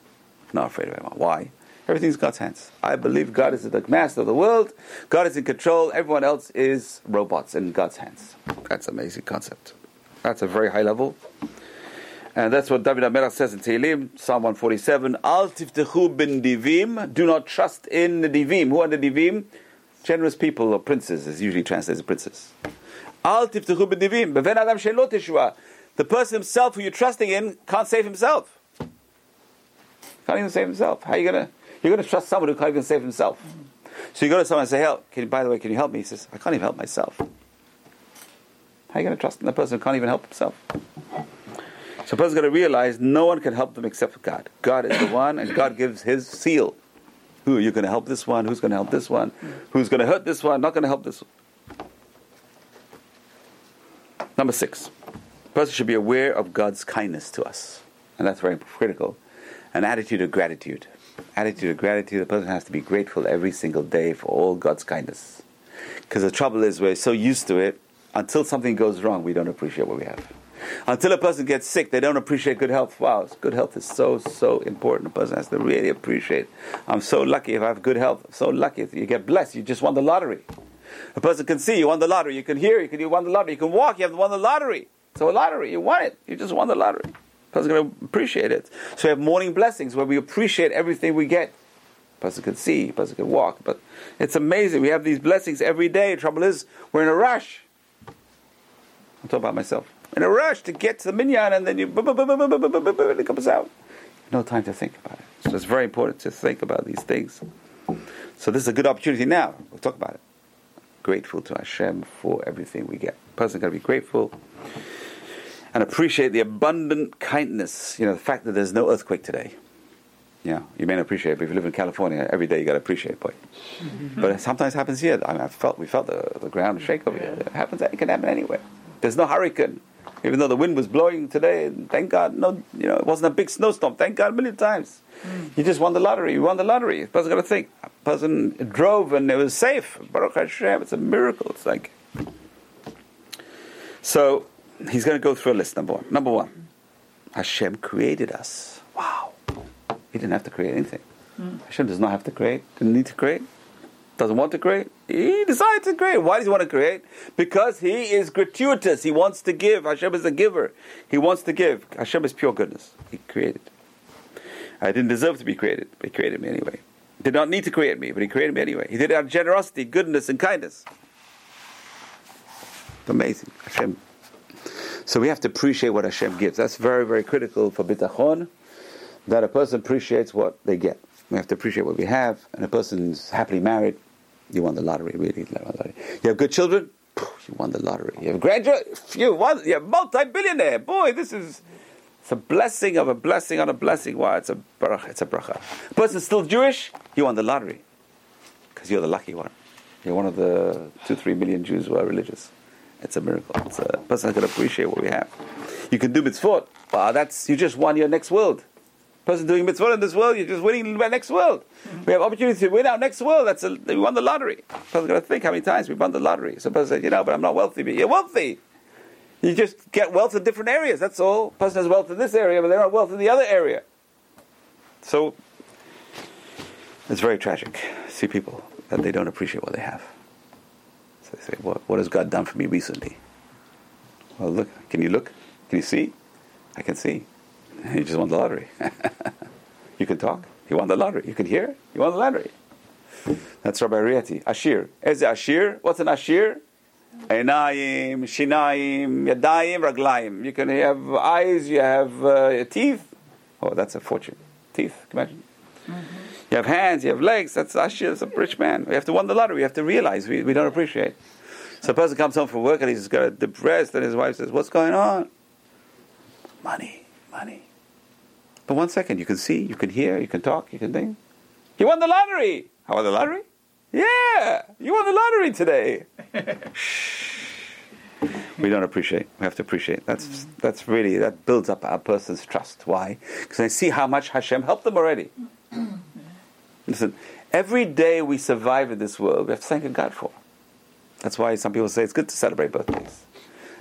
Not afraid of anyone. Why? Everything's God's hands. I believe God is the master of the world. God is in control. Everyone else is robots in God's hands. That's an amazing concept. That's a very high level. And that's what David HaMelech says in Tehillim, Psalm 147. Al tivtechu bin divim. Do not trust in the divim. Who are the divim? Generous people or princes is usually translated as princes. Al adam. The person himself who you're trusting in can't save himself. Can't even save himself. How are you gonna? You're gonna trust someone who can't even save himself. So you go to someone and say, "Help! Can you, by the way, can you help me?" He says, "I can't even help myself." How are you gonna trust in the person who can't even help himself? So a person's gonna realize no one can help them except God. God is the one, and God gives His seal. Who are you gonna help? This one? Who's gonna help this one? Who's gonna hurt this one? Not gonna help this one. Number six a person should be aware of God's kindness to us. And that's very critical. An attitude of gratitude. Attitude of gratitude, the person has to be grateful every single day for all God's kindness. Because the trouble is, we're so used to it, until something goes wrong, we don't appreciate what we have. Until a person gets sick, they don't appreciate good health. Wow, good health is so, so important. A person has to really appreciate. I'm so lucky if I have good health. I'm so lucky if you get blessed. You just won the lottery. A person can see you won the lottery. You can hear you can you won the lottery. You can walk. You have won the lottery. So a lottery, you won it. You just won the lottery. Person's going to appreciate it. So we have morning blessings where we appreciate everything we get. A Person can see, a person can walk, but it's amazing. We have these blessings every day. The trouble is, we're in a rush. I'm talking about myself. In a rush to get to the minyan, and then you it comes out. No time to think about it. So it's very important to think about these things. So this is a good opportunity now. We'll talk about it. Grateful to Hashem for everything we get. Person got to be grateful and appreciate the abundant kindness. You know, the fact that there's no earthquake today. Yeah, you may not appreciate it, but if you live in California, every day you got to appreciate it. But it sometimes happens here. I, mean, I felt we felt the, the ground shake over here. It happens. It can happen anywhere. There's no hurricane, even though the wind was blowing today. Thank God, no, you know, it wasn't a big snowstorm. Thank God, a million times. Mm. You just won the lottery. You won the lottery. The person got to think. A person drove and it was safe. Baruch Hashem. It's a miracle. It's like so he's going to go through a list. Number one. Number one. Hashem created us. Wow. He didn't have to create anything. Mm. Hashem does not have to create. Didn't need to create. Doesn't want to create. He decides to create. Why does he want to create? Because he is gratuitous. He wants to give. Hashem is a giver. He wants to give. Hashem is pure goodness. He created. I didn't deserve to be created, but he created me anyway. Did not need to create me, but he created me anyway. He did it out of generosity, goodness, and kindness. Amazing. Hashem. So we have to appreciate what Hashem gives. That's very, very critical for bitachon, that a person appreciates what they get. We have to appreciate what we have, and a person is happily married, you won the lottery, really. You have good children, you won the lottery. You have grandchildren, you won, you're multi-billionaire. Boy, this is it's a blessing of a blessing on a blessing. Why? It's a bracha. It's a bracha. A person still Jewish, you won the lottery because you're the lucky one. You're one of the two, three million Jews who are religious. It's a miracle. It's a person can appreciate what we have. You can do mitzvot. Wow, that's you just won your next world. Person doing mitzvot in this world, you're just winning the next world. We have opportunity to win our next world. That's a, we won the lottery. Person's got to think how many times we won the lottery. So person says, you know, but I'm not wealthy. But you're wealthy. You just get wealth in different areas. That's all. Person has wealth in this area, but they don't wealth in the other area. So it's very tragic. See people that they don't appreciate what they have. So they say, what, what has God done for me recently? Well, look. Can you look? Can you see? I can see. You just won the lottery. you can talk. He won the lottery. You can hear. He won the lottery. That's Rabbi Rieti. Ashir. Is it Ashir? What's an Ashir? Einayim, Shinayim, Yadayim, Raglayim. You can have eyes, you have uh, teeth. Oh, that's a fortune. Teeth, can you imagine? Mm-hmm. You have hands, you have legs. That's Ashir, that's a rich man. We have to win the lottery. We have to realize we, we don't appreciate. So a person comes home from work and he's got depressed, and his wife says, What's going on? Money, money. But one second, you can see, you can hear, you can talk, you can think. You won the lottery! I won the lottery? Yeah, you won the lottery today. we don't appreciate. We have to appreciate. That's that's really that builds up our person's trust. Why? Because they see how much Hashem helped them already. Listen, every day we survive in this world, we have to thank God for. That's why some people say it's good to celebrate birthdays.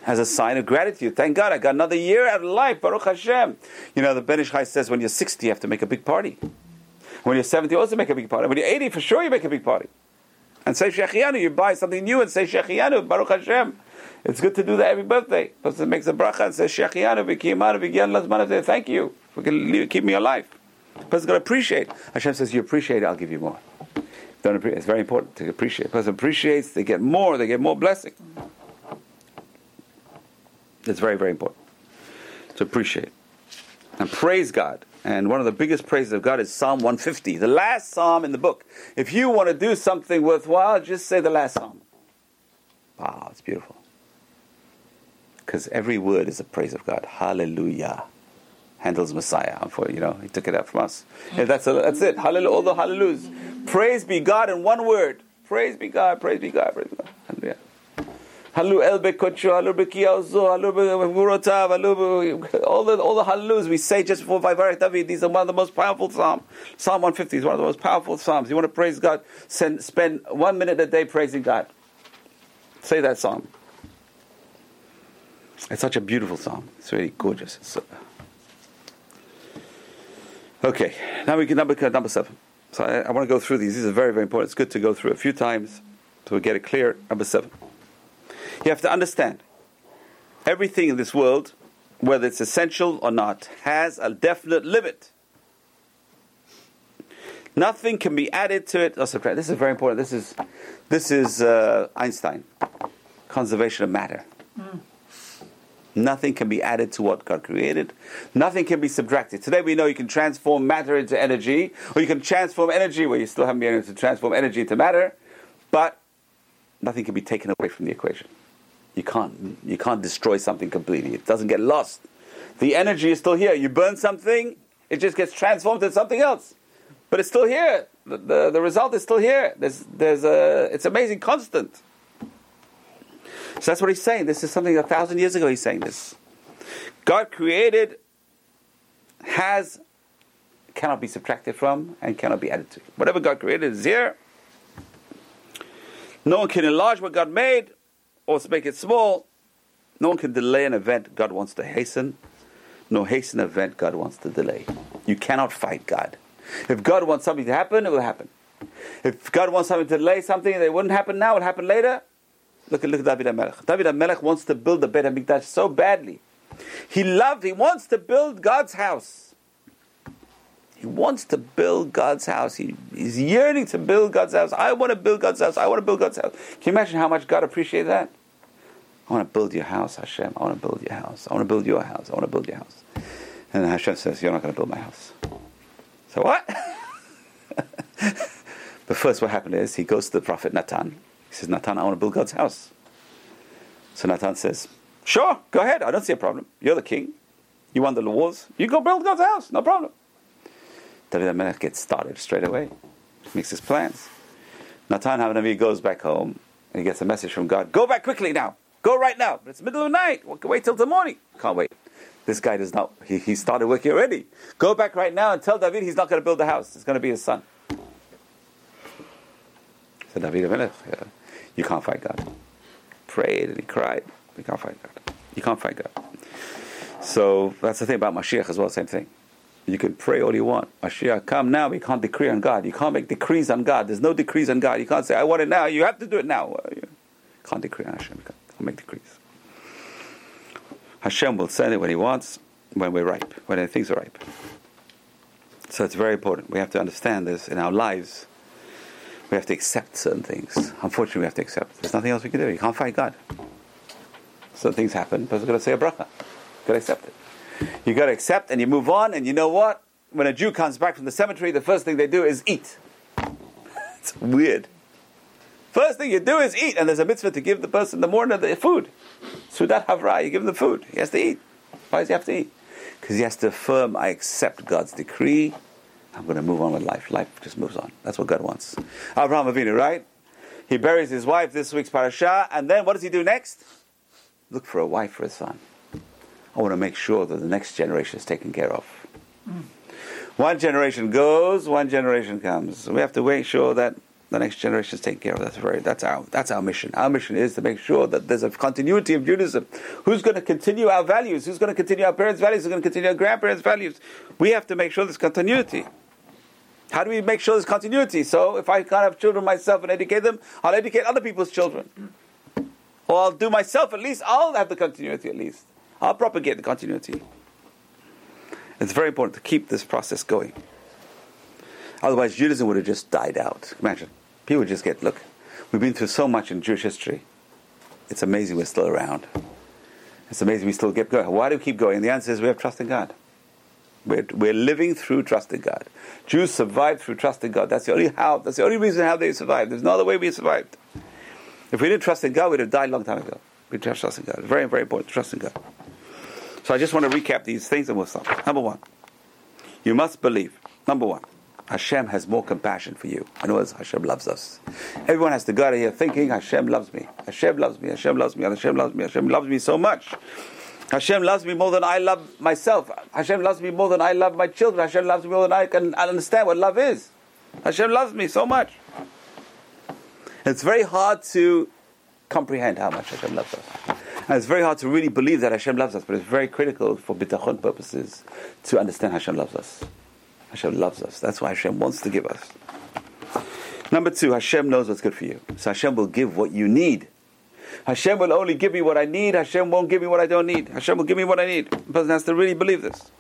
As a sign of gratitude. Thank God I got another year out of life. Baruch Hashem. You know, the Ben Ish Chai says when you're 60, you have to make a big party. When you're 70, you also make a big party. When you're 80, for sure you make a big party and say Shechianu. You buy something new and say Shechianu, Baruch Hashem. It's good to do that every birthday. Person makes a bracha and says Shechianu, V'kiyamanu, V'gyan Lazmanav. Thank you. Can keep me alive. Person's got to appreciate. Hashem says, You appreciate, I'll give you more. Don't appreciate. It's very important to appreciate. Person appreciates, they get more, they get more blessing. It's very, very important to appreciate. And praise God. And one of the biggest praises of God is Psalm 150, the last psalm in the book. If you want to do something worthwhile, just say the last psalm. Wow, it's beautiful. Because every word is a praise of God. Hallelujah. Handel's Messiah. For you know, he took it out from us. Yeah, that's, a, that's it. Hallelujah. All the hallelujahs. Praise be God in one word. Praise be God. Praise be God. Praise be God. Halu el bekocho, halu bekiyazo, halu bemurotav, halu all the all the hallelujahs we say just before Vayvarech David. These are one of the most powerful psalms. Psalm 150 is one of the most powerful psalms. You want to praise God? Send, spend one minute a day praising God. Say that psalm. It's such a beautiful psalm. It's really gorgeous. It's, uh... Okay, now we can number number seven. So I, I want to go through these. These are very very important. It's good to go through a few times to get it clear. Number seven. You have to understand everything in this world, whether it's essential or not, has a definite limit. Nothing can be added to it or subtracted. This is very important. This is, this is uh, Einstein, conservation of matter. Mm. Nothing can be added to what God created. Nothing can be subtracted. Today we know you can transform matter into energy, or you can transform energy where you still haven't been able to transform energy into matter, but nothing can be taken away from the equation. You can't, you can't destroy something completely. It doesn't get lost. The energy is still here. You burn something, it just gets transformed into something else. But it's still here. The, the, the result is still here. There's, there's a, it's amazing constant. So that's what he's saying. This is something a thousand years ago he's saying this. God created, has, cannot be subtracted from, and cannot be added to. Whatever God created is here. No one can enlarge what God made or make it small. No one can delay an event God wants to hasten, nor hasten an event God wants to delay. You cannot fight God. If God wants something to happen, it will happen. If God wants something to delay something that wouldn't happen now, it'll happen later. Look at look at David HaMelech. David HaMelech wants to build the Beit HaMikdash so badly. He loved, he wants to build God's house. He wants to build God's house. He, he's yearning to build God's house. I want to build God's house. I want to build God's house. Can you imagine how much God appreciates that? I want to build your house, Hashem. I want to build your house. I want to build your house. I want to build your house. And Hashem says, You're not going to build my house. So what? but first, what happened is he goes to the prophet Natan. He says, Natan, I want to build God's house. So Natan says, Sure, go ahead. I don't see a problem. You're the king. You won the wars. You go build God's house. No problem. David HaMelech gets started straight away. Makes his plans. Natan HaNavi goes back home and he gets a message from God. Go back quickly now. Go right now. It's middle of the night. Wait till the morning. Can't wait. This guy does not. He, he started working already. Go back right now and tell David he's not going to build the house. It's going to be his son. So David HaMelech, yeah, you can't fight God. Prayed and he cried. You can't fight God. You can't fight God. So that's the thing about Mashiach as well. Same thing. You can pray all you want. Mashiach, come now. We can't decree on God. You can't make decrees on God. There's no decrees on God. You can't say, I want it now. You have to do it now. You can't decree on Hashem. You can't make decrees. Hashem will send it when He wants, when we're ripe, when things are ripe. So it's very important. We have to understand this in our lives. We have to accept certain things. Unfortunately, we have to accept. There's nothing else we can do. You can't fight God. Certain things happen, but we've got to say a bracha. Got to accept it. You got to accept and you move on, and you know what? When a Jew comes back from the cemetery, the first thing they do is eat. it's weird. First thing you do is eat, and there's a mitzvah to give the person the morning the food. Seudat Havraah, you give him the food. He has to eat. Why does he have to eat? Because he has to affirm, I accept God's decree. I'm going to move on with life. Life just moves on. That's what God wants. Abraham Avinu, right? He buries his wife this week's parasha, and then what does he do next? Look for a wife for his son. I want to make sure that the next generation is taken care of. Mm. One generation goes, one generation comes. We have to make sure that the next generation is taken care of. That's very that's our that's our mission. Our mission is to make sure that there's a continuity of Judaism. Who's going to continue our values? Who's going to continue our parents' values? Who's going to continue our grandparents' values? We have to make sure there's continuity. How do we make sure there's continuity? So if I can't have children myself and educate them, I'll educate other people's children. Or I'll do myself at least, I'll have the continuity at least. I'll propagate the continuity. It's very important to keep this process going. Otherwise, Judaism would have just died out. Imagine. People would just get, look, we've been through so much in Jewish history. It's amazing we're still around. It's amazing we still get going. Why do we keep going? The answer is we have trust in God. We're, we're living through trusting God. Jews survived through trusting God. That's the only how. That's the only reason how they survived. There's no other way we survived. If we didn't trust in God, we'd have died a long time ago. We trust in God. It's very, very important to trust in God. So I just want to recap these things and we'll stop. Number one, you must believe. Number one, Hashem has more compassion for you. In other words, Hashem loves us. Everyone has to go out of here thinking, Hashem loves me. Hashem loves me. Hashem loves me. Hashem loves me. Hashem loves me so much. Hashem loves me more than I love myself. Hashem loves me more than I love my children. Hashem loves me more than I can understand what love is. Hashem loves me so much. It's very hard to comprehend how much Hashem loves us. And it's very hard to really believe that Hashem loves us, but it's very critical for bitachon purposes to understand Hashem loves us. Hashem loves us. That's why Hashem wants to give us. Number two, Hashem knows what's good for you. So Hashem will give what you need. Hashem will only give me what I need. Hashem won't give me what I don't need. Hashem will give me what I need. The person has to really believe this.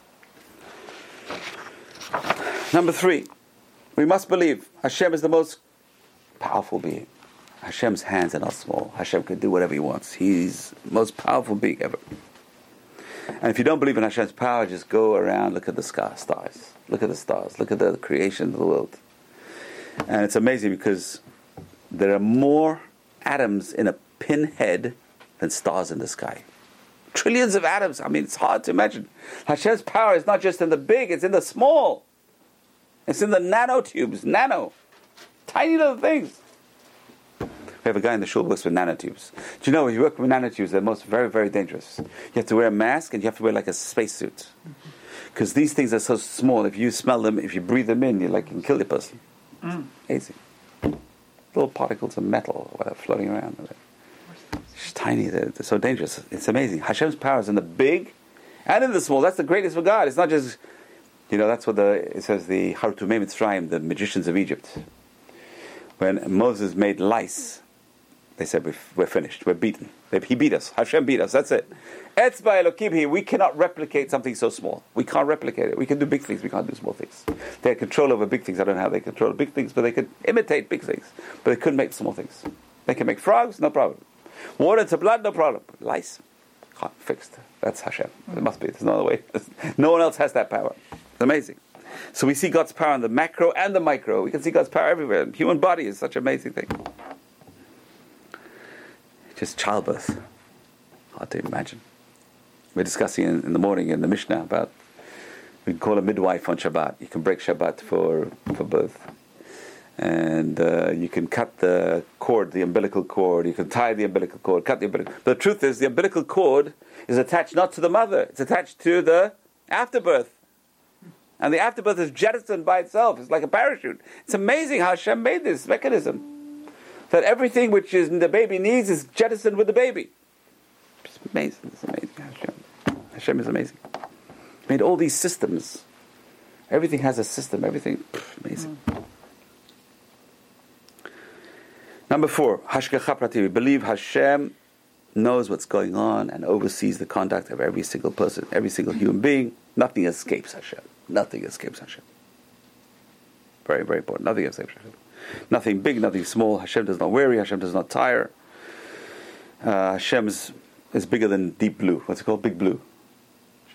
Number three, we must believe Hashem is the most powerful being. Hashem's hands are not small. Hashem can do whatever He wants. He's the most powerful being ever. And if you don't believe in Hashem's power, just go around, look at the sky, stars. Look at the stars. Look at the creation of the world. And it's amazing because there are more atoms in a pinhead than stars in the sky. Trillions of atoms. I mean, it's hard to imagine. Hashem's power is not just in the big, it's in the small. It's in the nanotubes, nano. Tiny little things. We have a guy in the shul works with nanotubes. Do you know when you work with nanotubes, they're most very, very dangerous. You have to wear a mask and you have to wear like a spacesuit. Because these things are so small, if you smell them, if you breathe them in, you like can kill the person. Mm. Easy. Little particles of metal whatever floating around. It's tiny, they're, they're so dangerous. It's amazing. Hashem's power is in the big and in the small. That's the greatest for God. It's not just, you know, that's what the, it says the Hartumei Mitzrayim, the magicians of Egypt When Moses made lice, they said, We've, We're finished, we're beaten. He beat us. Hashem beat us, that's it. Etzba Elohim, we cannot replicate something so small. We can't replicate it. We can do big things, we can't do small things. They had control over big things. I don't know how they control big things, but they could imitate big things. But they couldn't make small things. They can make frogs, no problem. Water to blood, no problem. Lice, fixed. That's Hashem. It must be. There's no other way. no one else has that power. It's amazing. So we see God's power in the macro and the micro. We can see God's power everywhere. Human body is such an amazing thing. Just childbirth. Hard to imagine. We're discussing in, in the morning in the Mishnah about we can call a midwife on Shabbat. You can break Shabbat for, for birth. And uh, you can cut the cord, the umbilical cord. You can tie the umbilical cord, cut the umbilical. But the truth is, the umbilical cord is attached not to the mother; it's attached to the afterbirth. And the afterbirth is jettisoned by itself. It's like a parachute. It's amazing how Hashem made this mechanism. That everything which is the baby needs is jettisoned with the baby. It's amazing. It's amazing. Hashem. Hashem is amazing. Made all these systems. Everything has a system. Everything pff, amazing. Number four, Hashgacha Prati. We believe Hashem knows what's going on and oversees the conduct of every single person, every single human being. Nothing escapes Hashem. Nothing escapes Hashem. Very, very important. Nothing escapes Hashem. Nothing big, nothing small. Hashem does not weary. Hashem does not tire. Uh, is, is bigger than Deep Blue. What's it called? Big Blue.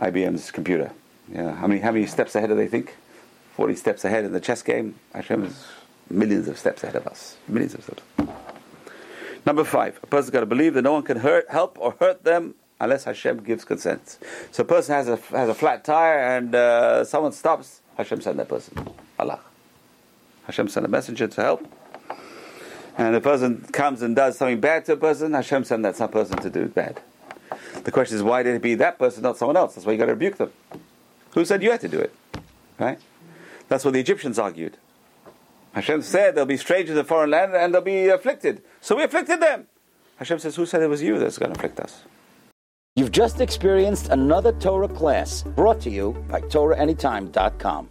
IBM's computer. Yeah. How many, how many steps ahead do they think? 40 steps ahead in the chess game. Hashem is millions of steps ahead of us. Millions of steps. Number five, a person's got to believe that no one can hurt, help, or hurt them unless Hashem gives consent. So a person has a, has a flat tire and uh, someone stops, Hashem send that person. Allah. Hashem sent a messenger to help. And the person comes and does something bad to a person, Hashem sent that some person to do it bad. The question is, why did it be that person, not someone else? That's why you got to rebuke them. Who said you had to do it? Right? That's what the Egyptians argued. Hashem said there'll be strangers in a foreign land and they'll be afflicted. So we afflicted them. Hashem says, Who said it was you that's going to afflict us? You've just experienced another Torah class brought to you by TorahAnytime.com.